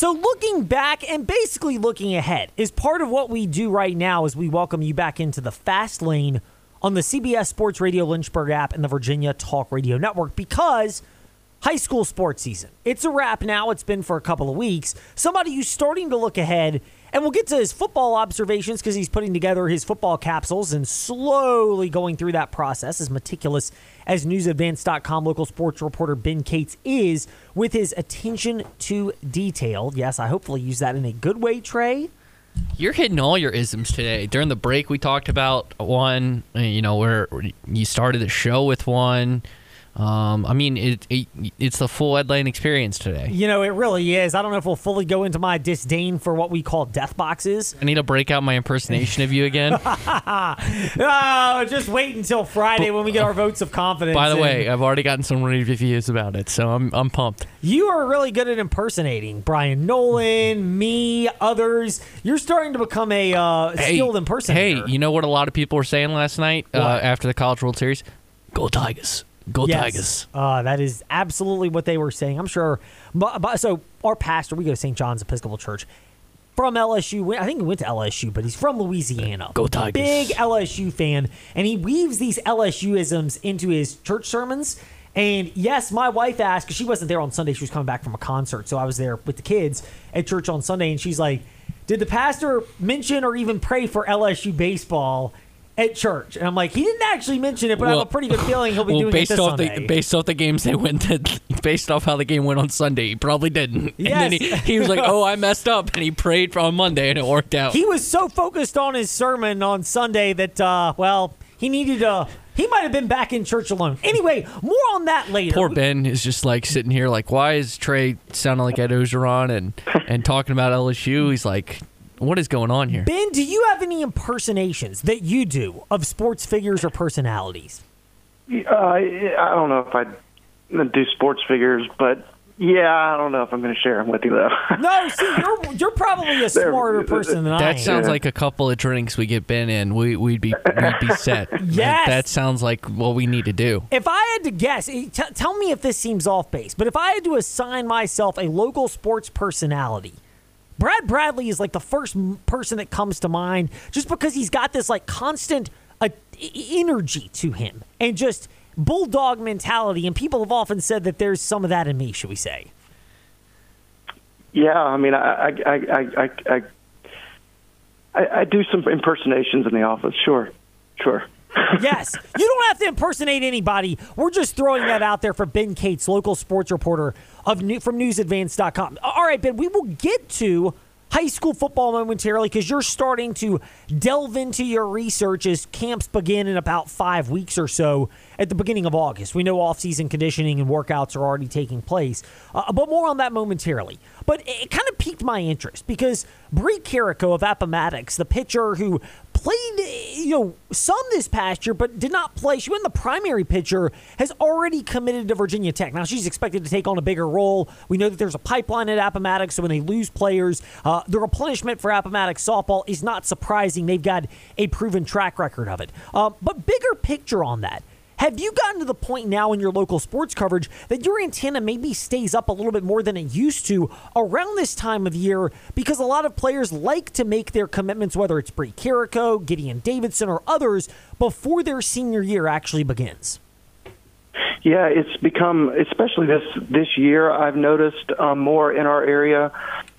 So, looking back and basically looking ahead is part of what we do right now as we welcome you back into the fast lane on the CBS Sports Radio Lynchburg app and the Virginia Talk Radio Network because high school sports season. It's a wrap now. It's been for a couple of weeks. Somebody who's starting to look ahead and we'll get to his football observations because he's putting together his football capsules and slowly going through that process as meticulous as newsadvance.com local sports reporter Ben Cates is with his attention to detail. Yes, I hopefully use that in a good way, Trey. You're hitting all your isms today. During the break, we talked about one, you know, where you started the show with one. Um, I mean, it, it, it's the full Ed Lane experience today. You know, it really is. I don't know if we'll fully go into my disdain for what we call death boxes. I need to break out my impersonation of you again. oh, just wait until Friday when we get our votes of confidence. By the way, I've already gotten some reviews about it, so I'm I'm pumped. You are really good at impersonating Brian Nolan, me, others. You're starting to become a uh, skilled hey, impersonator. Hey, you know what a lot of people were saying last night uh, after the College World Series? Go Tigers. Go yes. Tigers. Uh, that is absolutely what they were saying. I'm sure. But, but, so our pastor, we go to St. John's Episcopal Church from LSU. I think he went to LSU, but he's from Louisiana. Go Tigers. Big LSU fan. And he weaves these LSU isms into his church sermons. And yes, my wife asked, because she wasn't there on Sunday. She was coming back from a concert. So I was there with the kids at church on Sunday. And she's like, Did the pastor mention or even pray for LSU baseball? At church. And I'm like, he didn't actually mention it, but well, I have a pretty good feeling he'll be well, doing based it this off Sunday. The, based off the games they went to, based off how the game went on Sunday, he probably didn't. Yes. And then he, he was like, oh, I messed up. And he prayed on Monday and it worked out. He was so focused on his sermon on Sunday that, uh, well, he needed a. He might have been back in church alone. Anyway, more on that later. Poor Ben is just like sitting here, like, why is Trey sounding like Ed Orgeron and and talking about LSU? He's like, what is going on here? Ben, do you have any impersonations that you do of sports figures or personalities? Uh, I don't know if I do sports figures, but yeah, I don't know if I'm going to share them with you though. no, see, you're you're probably a smarter person than that I am. That sounds like a couple of drinks we get Ben in, we we'd be we'd be set. yes, that, that, sounds like what we need to do. If I had to guess, eh, t- tell me if this seems off base, but if I had to assign myself a local sports personality Brad Bradley is like the first person that comes to mind just because he's got this like constant uh, energy to him and just bulldog mentality. And people have often said that there's some of that in me, should we say? Yeah, I mean, I I I I, I, I do some impersonations in the office. Sure, sure. Yes. You don't have to impersonate anybody. We're just throwing that out there for Ben Cates, local sports reporter of new, from newsadvance.com. All right, Ben, we will get to high school football momentarily because you're starting to delve into your research as camps begin in about five weeks or so at the beginning of August. We know off-season conditioning and workouts are already taking place, uh, but more on that momentarily. But it kind of piqued my interest because Bree Carrico of Appomattox, the pitcher who played, you know, some this past year, but did not play. She wasn't the primary pitcher, has already committed to Virginia Tech. Now she's expected to take on a bigger role. We know that there's a pipeline at Appomattox, so when they lose players, uh, the replenishment for Appomattox softball is not surprising. They've got a proven track record of it. Uh, but bigger picture on that. Have you gotten to the point now in your local sports coverage that your antenna maybe stays up a little bit more than it used to around this time of year because a lot of players like to make their commitments, whether it's Bree Carrico, Gideon Davidson, or others, before their senior year actually begins? Yeah, it's become, especially this this year. I've noticed um, more in our area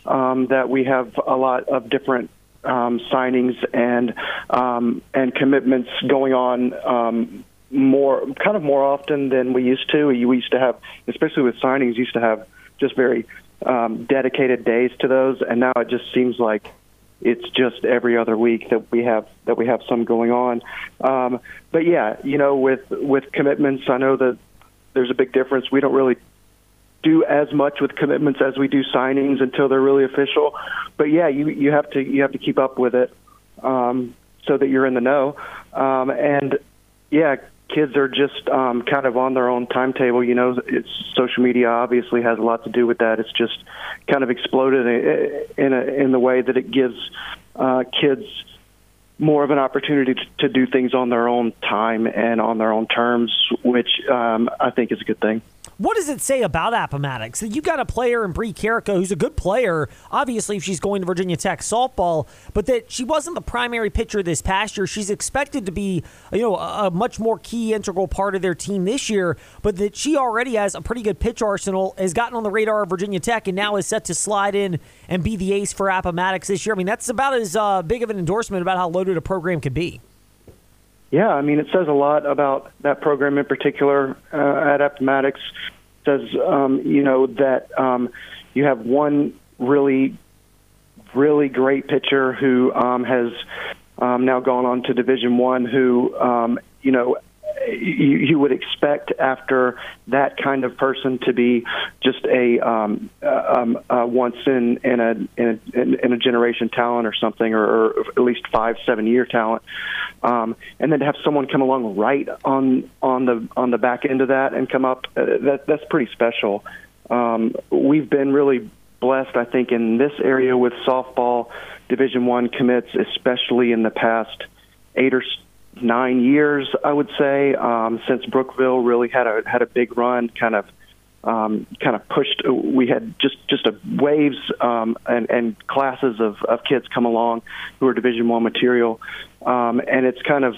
um, that we have a lot of different um, signings and um, and commitments going on um, more kind of more often than we used to. We used to have, especially with signings, used to have just very um, dedicated days to those, and now it just seems like it's just every other week that we have that we have some going on. Um, but yeah, you know, with with commitments, I know that there's a big difference. We don't really do as much with commitments as we do signings until they're really official. But yeah, you you have to you have to keep up with it um, so that you're in the know. Um, and yeah, kids are just um, kind of on their own timetable. You know, it's social media obviously has a lot to do with that. It's just kind of exploded in a, in the way that it gives uh, kids more of an opportunity to, to, do things on their own time and on their own terms, which um, I think is a good thing. What does it say about Appomattox that you've got a player in Bree Carrico who's a good player, obviously if she's going to Virginia Tech softball, but that she wasn't the primary pitcher this past year. She's expected to be, you know, a, much more key integral part of their team this year, but that she already has a pretty good pitch arsenal, has gotten on the radar of Virginia Tech, and now is set to slide in and be the ace for Appomattox this year. I mean, that's about as uh, big of an endorsement about how loaded a program could be. Yeah, I mean, it says a lot about that program in particular uh, at Appomattox. It says, um, you know, that um, you have one really, really great pitcher who um, has um, now gone on to Division One, who, um, you know, you, you would expect after that kind of person to be just a um, uh, um, uh, once in in a, in a in a generation talent or something, or, or at least five seven year talent, um, and then to have someone come along right on on the on the back end of that and come up uh, that that's pretty special. Um, we've been really blessed, I think, in this area with softball Division One commits, especially in the past eight or nine years, I would say, um, since Brookville really had a had a big run, kind of um, kind of pushed. We had just just a waves um, and, and classes of, of kids come along who are Division One material, um, and it's kind of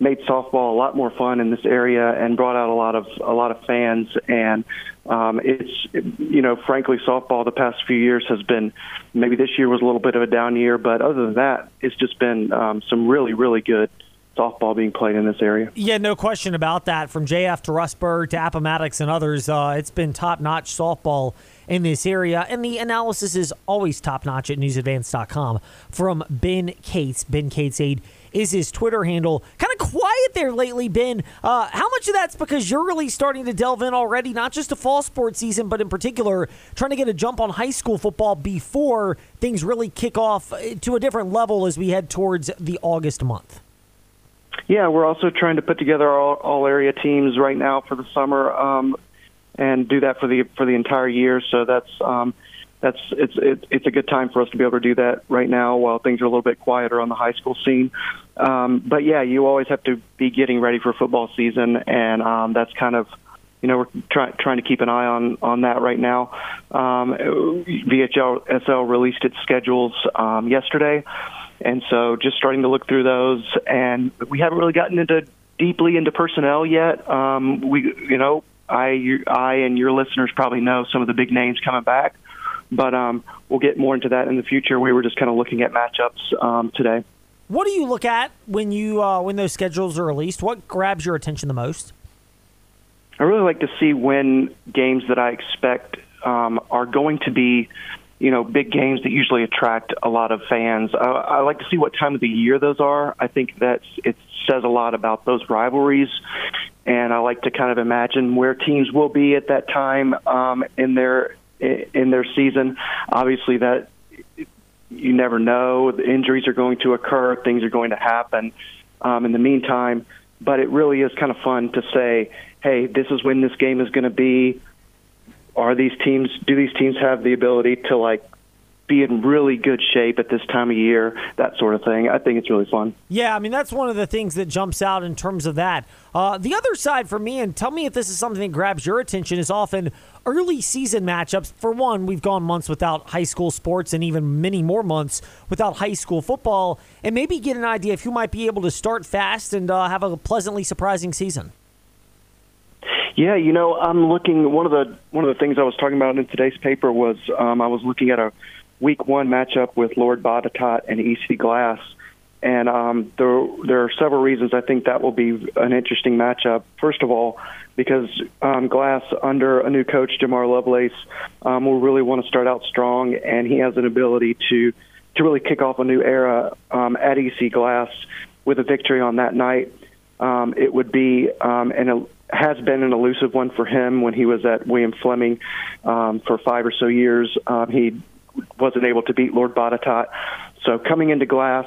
made softball a lot more fun in this area and brought out a lot of a lot of fans and um, it's you know frankly softball the past few years has been maybe this year was a little bit of a down year but other than that it's just been um, some really really good softball being played in this area. Yeah, no question about that. From JF to Rustburg to Appomattox and others, uh, it's been top notch softball in this area. And the analysis is always top notch at newsadvance.com from Ben Cates. Ben Cates Aid is his Twitter handle. Kind of quiet there lately, Ben. Uh, how much of that's because you're really starting to delve in already, not just the fall sports season, but in particular, trying to get a jump on high school football before things really kick off to a different level as we head towards the August month? Yeah, we're also trying to put together all, all area teams right now for the summer, um, and do that for the for the entire year. So that's um, that's it's it, it's a good time for us to be able to do that right now while things are a little bit quieter on the high school scene. Um, but yeah, you always have to be getting ready for football season, and um, that's kind of you know we're trying trying to keep an eye on on that right now. Um, VHL SL released its schedules um, yesterday and so just starting to look through those, and we haven't really gotten into deeply into personnel yet. Um, we, you know, I, I, and your listeners probably know some of the big names coming back, but um, we'll get more into that in the future. We were just kind of looking at matchups um, today. What do you look at when you uh, when those schedules are released? What grabs your attention the most? I really like to see when games that I expect um, are going to be you know, big games that usually attract a lot of fans. Uh, I like to see what time of the year those are. I think that it says a lot about those rivalries, and I like to kind of imagine where teams will be at that time um, in their in their season. Obviously, that you never know. The injuries are going to occur. Things are going to happen. Um, in the meantime, but it really is kind of fun to say, "Hey, this is when this game is going to be." Are these teams do these teams have the ability to like be in really good shape at this time of year, that sort of thing. I think it's really fun. Yeah, I mean, that's one of the things that jumps out in terms of that. Uh, the other side for me, and tell me if this is something that grabs your attention, is often early season matchups. For one, we've gone months without high school sports and even many more months without high school football, and maybe get an idea of who might be able to start fast and uh, have a pleasantly surprising season. Yeah, you know, I'm looking. One of the one of the things I was talking about in today's paper was um, I was looking at a week one matchup with Lord Botetourt and EC Glass, and um, there there are several reasons I think that will be an interesting matchup. First of all, because um, Glass under a new coach Jamar Lovelace um, will really want to start out strong, and he has an ability to to really kick off a new era um, at EC Glass with a victory on that night. Um, it would be um, an has been an elusive one for him when he was at William Fleming um, for five or so years. Um, he wasn't able to beat Lord Botetourt. So coming into Glass,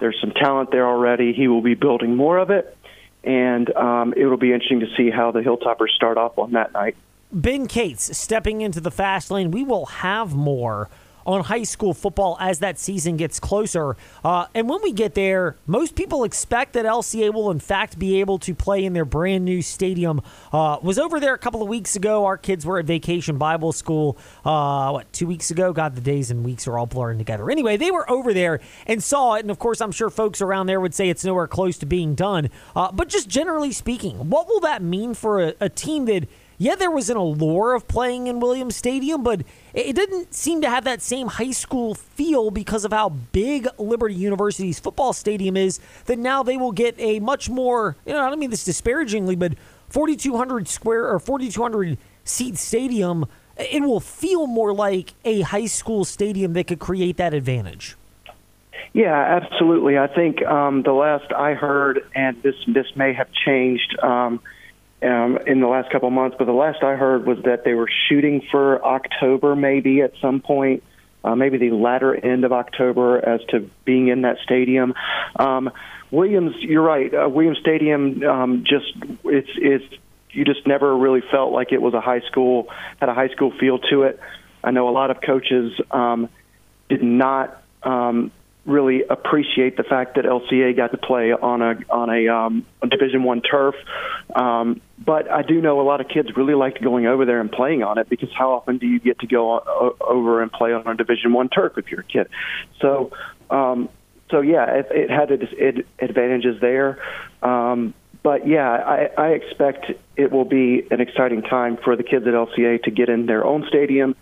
there's some talent there already. He will be building more of it, and um, it will be interesting to see how the Hilltoppers start off on that night. Ben Cates stepping into the fast lane. We will have more on high school football as that season gets closer. Uh, and when we get there, most people expect that LCA will, in fact, be able to play in their brand new stadium. Uh, was over there a couple of weeks ago. Our kids were at Vacation Bible School, uh, what, two weeks ago? God, the days and weeks are all blurring together. Anyway, they were over there and saw it. And of course, I'm sure folks around there would say it's nowhere close to being done. Uh, but just generally speaking, what will that mean for a, a team that yeah, there was an allure of playing in Williams Stadium, but it didn't seem to have that same high school feel because of how big Liberty University's football stadium is. That now they will get a much more, you know, I don't mean this disparagingly, but 4,200 square or 4,200 seat stadium, it will feel more like a high school stadium that could create that advantage. Yeah, absolutely. I think um, the last I heard, and this this may have changed. Um, um, in the last couple of months, but the last I heard was that they were shooting for October, maybe at some point, uh, maybe the latter end of October, as to being in that stadium. Um, Williams, you're right. Uh, Williams Stadium, um, just it's it's you just never really felt like it was a high school had a high school feel to it. I know a lot of coaches um, did not um, really appreciate the fact that LCA got to play on a on a, um, Division One turf. Um, but I do know a lot of kids really liked going over there and playing on it because how often do you get to go o- over and play on a Division One turf if you're a kid? So, um, so yeah, it, it had its it, advantages there. Um, but yeah, I, I expect it will be an exciting time for the kids at LCA to get in their own stadium.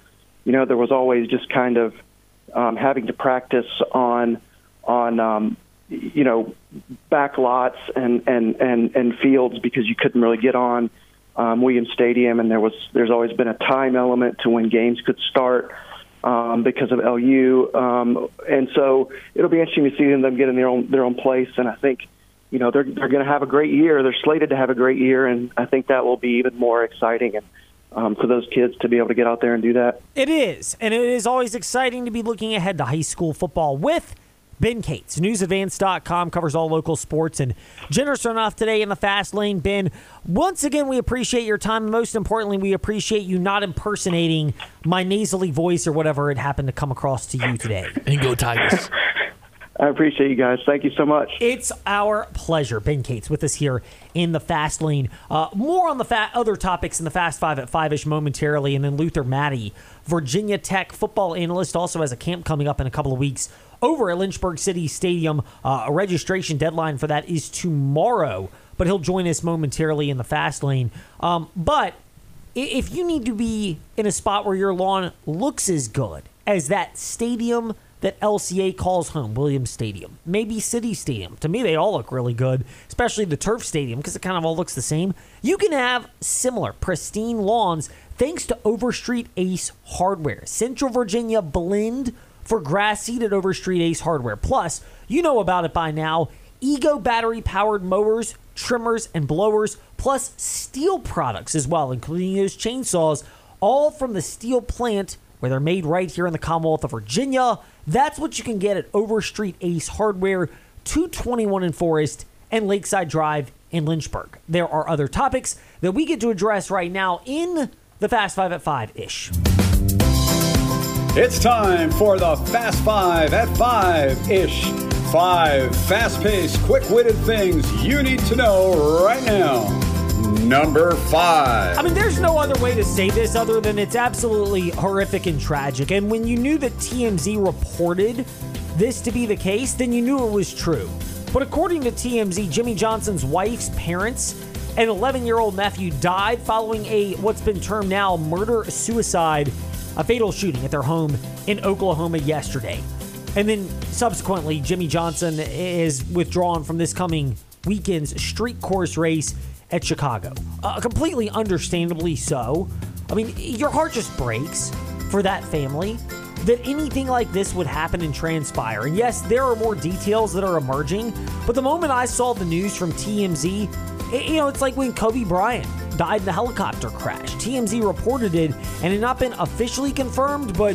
You know, there was always just kind of um, having to practice on on um, you know back lots and, and and and fields because you couldn't really get on um, Williams Stadium, and there was there's always been a time element to when games could start um, because of LU, um, and so it'll be interesting to see them get in their own their own place, and I think. You know they're they're going to have a great year. They're slated to have a great year, and I think that will be even more exciting. And um, for those kids to be able to get out there and do that. It is, and it is always exciting to be looking ahead to high school football with Ben Cates. NewsAdvance.com covers all local sports and generous enough today in the fast lane. Ben, once again, we appreciate your time. Most importantly, we appreciate you not impersonating my nasally voice or whatever it happened to come across to you today. And go Tigers. I appreciate you guys. Thank you so much. It's our pleasure. Ben Cates with us here in the Fast Lane. Uh, more on the fa- other topics in the Fast Five at Five ish momentarily, and then Luther Maddy, Virginia Tech football analyst, also has a camp coming up in a couple of weeks over at Lynchburg City Stadium. Uh, a registration deadline for that is tomorrow, but he'll join us momentarily in the Fast Lane. Um, but if you need to be in a spot where your lawn looks as good as that stadium that LCA calls home, Williams Stadium, maybe City Stadium. To me, they all look really good, especially the Turf Stadium because it kind of all looks the same. You can have similar, pristine lawns thanks to Overstreet Ace Hardware. Central Virginia blend for grass seed at Overstreet Ace Hardware. Plus, you know about it by now. Ego battery powered mowers, trimmers, and blowers, plus Stihl products as well, including those chainsaws, all from the Stihl plant where they're made right here in the Commonwealth of Virginia. That's what you can get at Overstreet Ace Hardware, 221 in Forest and Lakeside Drive in Lynchburg. There are other topics that we get to address right now in the Fast Five at Five ish. It's time for the Fast Five at Five ish. Five fast paced, quick witted things you need to know right now. Number five. I mean, there's no other way to say this other than it's absolutely horrific and tragic. And when you knew that TMZ reported this to be the case, then you knew it was true. But according to TMZ, Jimmie Johnson's wife's parents and 11 year old nephew died following a what's been termed now murder suicide, a fatal shooting at their home in Oklahoma yesterday. And then subsequently, Jimmie Johnson is withdrawn from this coming weekend's street course race at Chicago. Uh, completely understandably so. I mean, your heart just breaks for that family that anything like this would happen and transpire. And yes, there are more details that are emerging, but the moment I saw the news from TMZ, it, you know, it's like when Kobe Bryant died in the helicopter crash. TMZ reported it and it had not been officially confirmed, but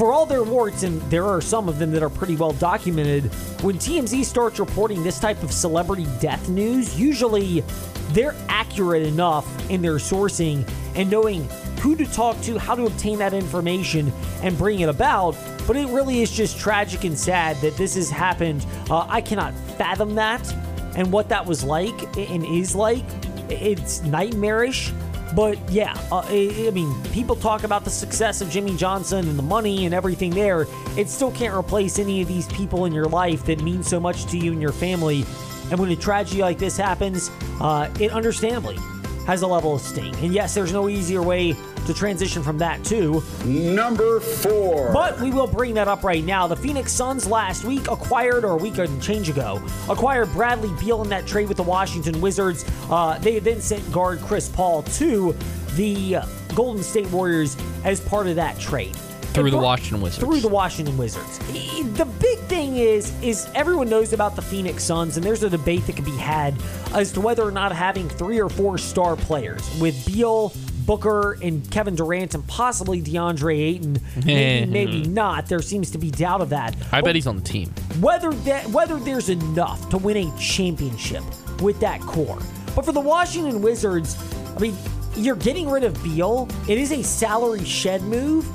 for all their warts, and there are some of them that are pretty well documented, when TMZ starts reporting this type of celebrity death news, usually they're accurate enough in their sourcing and knowing who to talk to, how to obtain that information, and bring it about. But it really is just tragic and sad that this has happened. Uh, I cannot fathom that and what that was like and is like. It's nightmarish. But yeah, uh, I, I mean, people talk about the success of Jimmie Johnson and the money and everything there. It still can't replace any of these people in your life that mean so much to you and your family. And when a tragedy like this happens, uh, it understandably has a level of sting. And yes, there's no easier way to transition from that too. Number four. But we will bring that up right now. The Phoenix Suns last week acquired, or a week and change ago, acquired Bradley Beal in that trade with the Washington Wizards. Uh, they then sent guard Chris Paul to the Golden State Warriors as part of that trade. Through the Washington Wizards. Through the Washington Wizards. The big thing is, is everyone knows about the Phoenix Suns, and there's a debate that can be had as to whether or not having three or four star players with Beal, Booker, and Kevin Durant, and possibly DeAndre Ayton, maybe, maybe not. There seems to be doubt of that. I bet he's on the team. whether that whether there's enough to win a championship with that core. But for the Washington Wizards, I mean, you're getting rid of Beal. It is a salary shed move,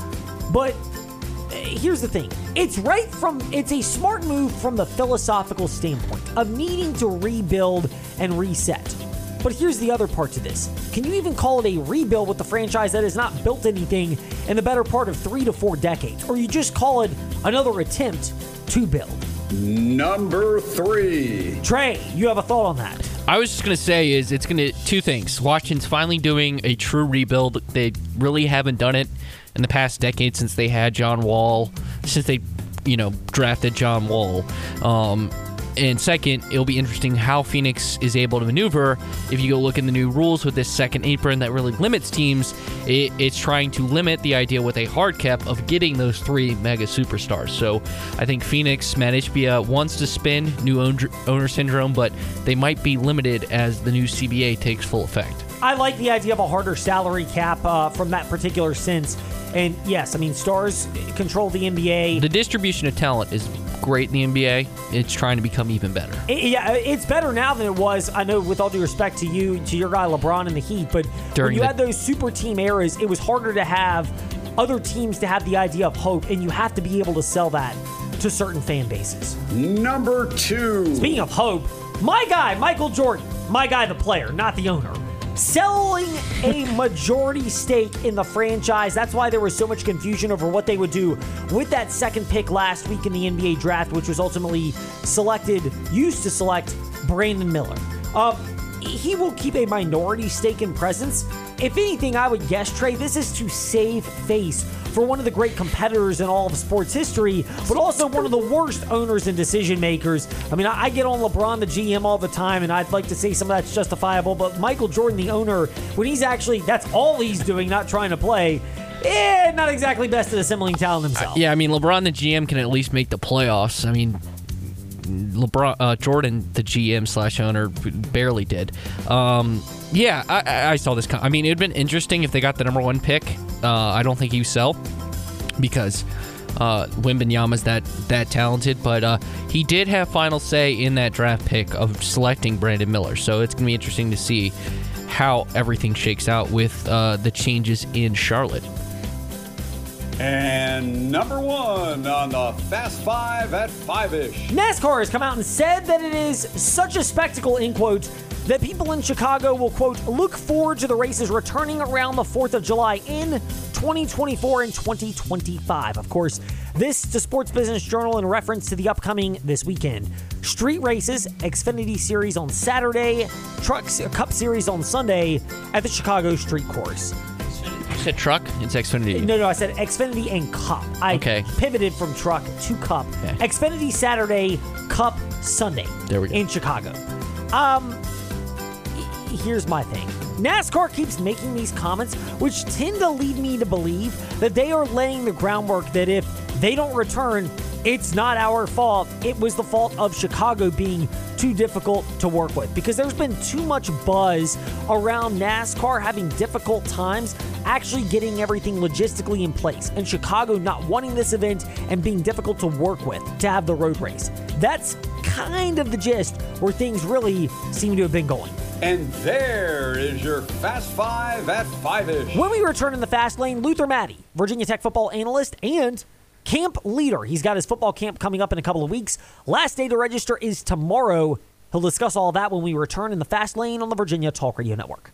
but uh, here's the thing. It's right from it's a smart move from the philosophical standpoint of needing to rebuild and reset. But here's the other part to this. Can you even call it a rebuild with the franchise that has not built anything in the better part of 3 to 4 decades? Or you just call it another attempt to build? Number three. Trey, you have a thought on that? I was just gonna say is it's gonna two things. Washington's finally doing a true rebuild. They really haven't done it in the past decade since they had John Wall, since they, you know, drafted John Wall. Um, and second, it'll be interesting how Phoenix is able to maneuver. If you go look in the new rules with this second apron that really limits teams, it, it's trying to limit the idea with a hard cap of getting those three mega superstars. So I think Phoenix Mat Ishbia wants to spin new owner, owner syndrome, but they might be limited as the new CBA takes full effect. I like the idea of a harder salary cap uh, from that particular sense. And yes, I mean, stars control the NBA. The distribution of talent is great in the NBA. It's trying to become even better. It- yeah, it's better now than it was. I know, with all due respect to you, to your guy LeBron and the Heat, but when During you the- had those super team eras, it was harder to have other teams to have the idea of hope, and you have to be able to sell that to certain fan bases. Number two. Speaking of hope, my guy, Michael Jordan, my guy, the player, not the owner, selling a majority stake in the franchise. That's why there was so much confusion over what they would do with that second pick last week in the NBA draft, which was ultimately selected, used to select Brandon Miller. Uh, he will keep a minority stake in presence. If anything, I would guess, Trey, this is to save face for one of the great competitors in all of sports history, but also one of the worst owners and decision makers. I mean, I, I get on LeBron, the GM, all the time, and I'd like to say some of that's justifiable, but Michael Jordan, the owner, when he's actually, that's all he's doing, not trying to play, eh, not exactly best at assembling talent himself. Yeah, I mean LeBron the GM can at least make the playoffs. I mean LeBron uh, Jordan the GM slash owner barely did. Um, yeah, I- I, saw this. I mean, it'd been interesting if they got the number one pick. Uh, I don't think would sell because uh, Wembanyama's that that talented, but uh, he did have final say in that draft pick of selecting Brandon Miller. So it's gonna be interesting to see how everything shakes out with uh, the changes in Charlotte. And number one on the Fast Five at five ish. NASCAR has come out and said that it is such a spectacle, in quotes, that people in Chicago will, quote, look forward to the races returning around the 4th of July in 2024 and 2025. Of course, this to Sports Business Journal in reference to the upcoming this weekend. Street races, Xfinity Series on Saturday, Trucks Cup Series on Sunday at the Chicago Street Course. Said truck. It's Xfinity. No, no, I said Xfinity and Cup. I Okay. pivoted from truck to Cup. Okay. Xfinity Saturday, Cup Sunday. There we go. In Chicago. Um, h- here's my thing. NASCAR keeps making these comments, which tend to lead me to believe that they are laying the groundwork that if they don't return, it's not our fault. It was the fault of Chicago being too difficult to work with because there's been too much buzz around NASCAR having difficult times actually getting everything logistically in place and Chicago not wanting this event and being difficult to work with to have the road race. That's kind of the gist where things really seem to have been going. And there is your Fast Five at Five ish. When we return in the fast lane, Luther Maddy, Virginia Tech football analyst and camp leader. He's got his football camp coming up in a couple of weeks. Last day to register is tomorrow. He'll discuss all that when we return in the fast lane on the Virginia Talk Radio Network.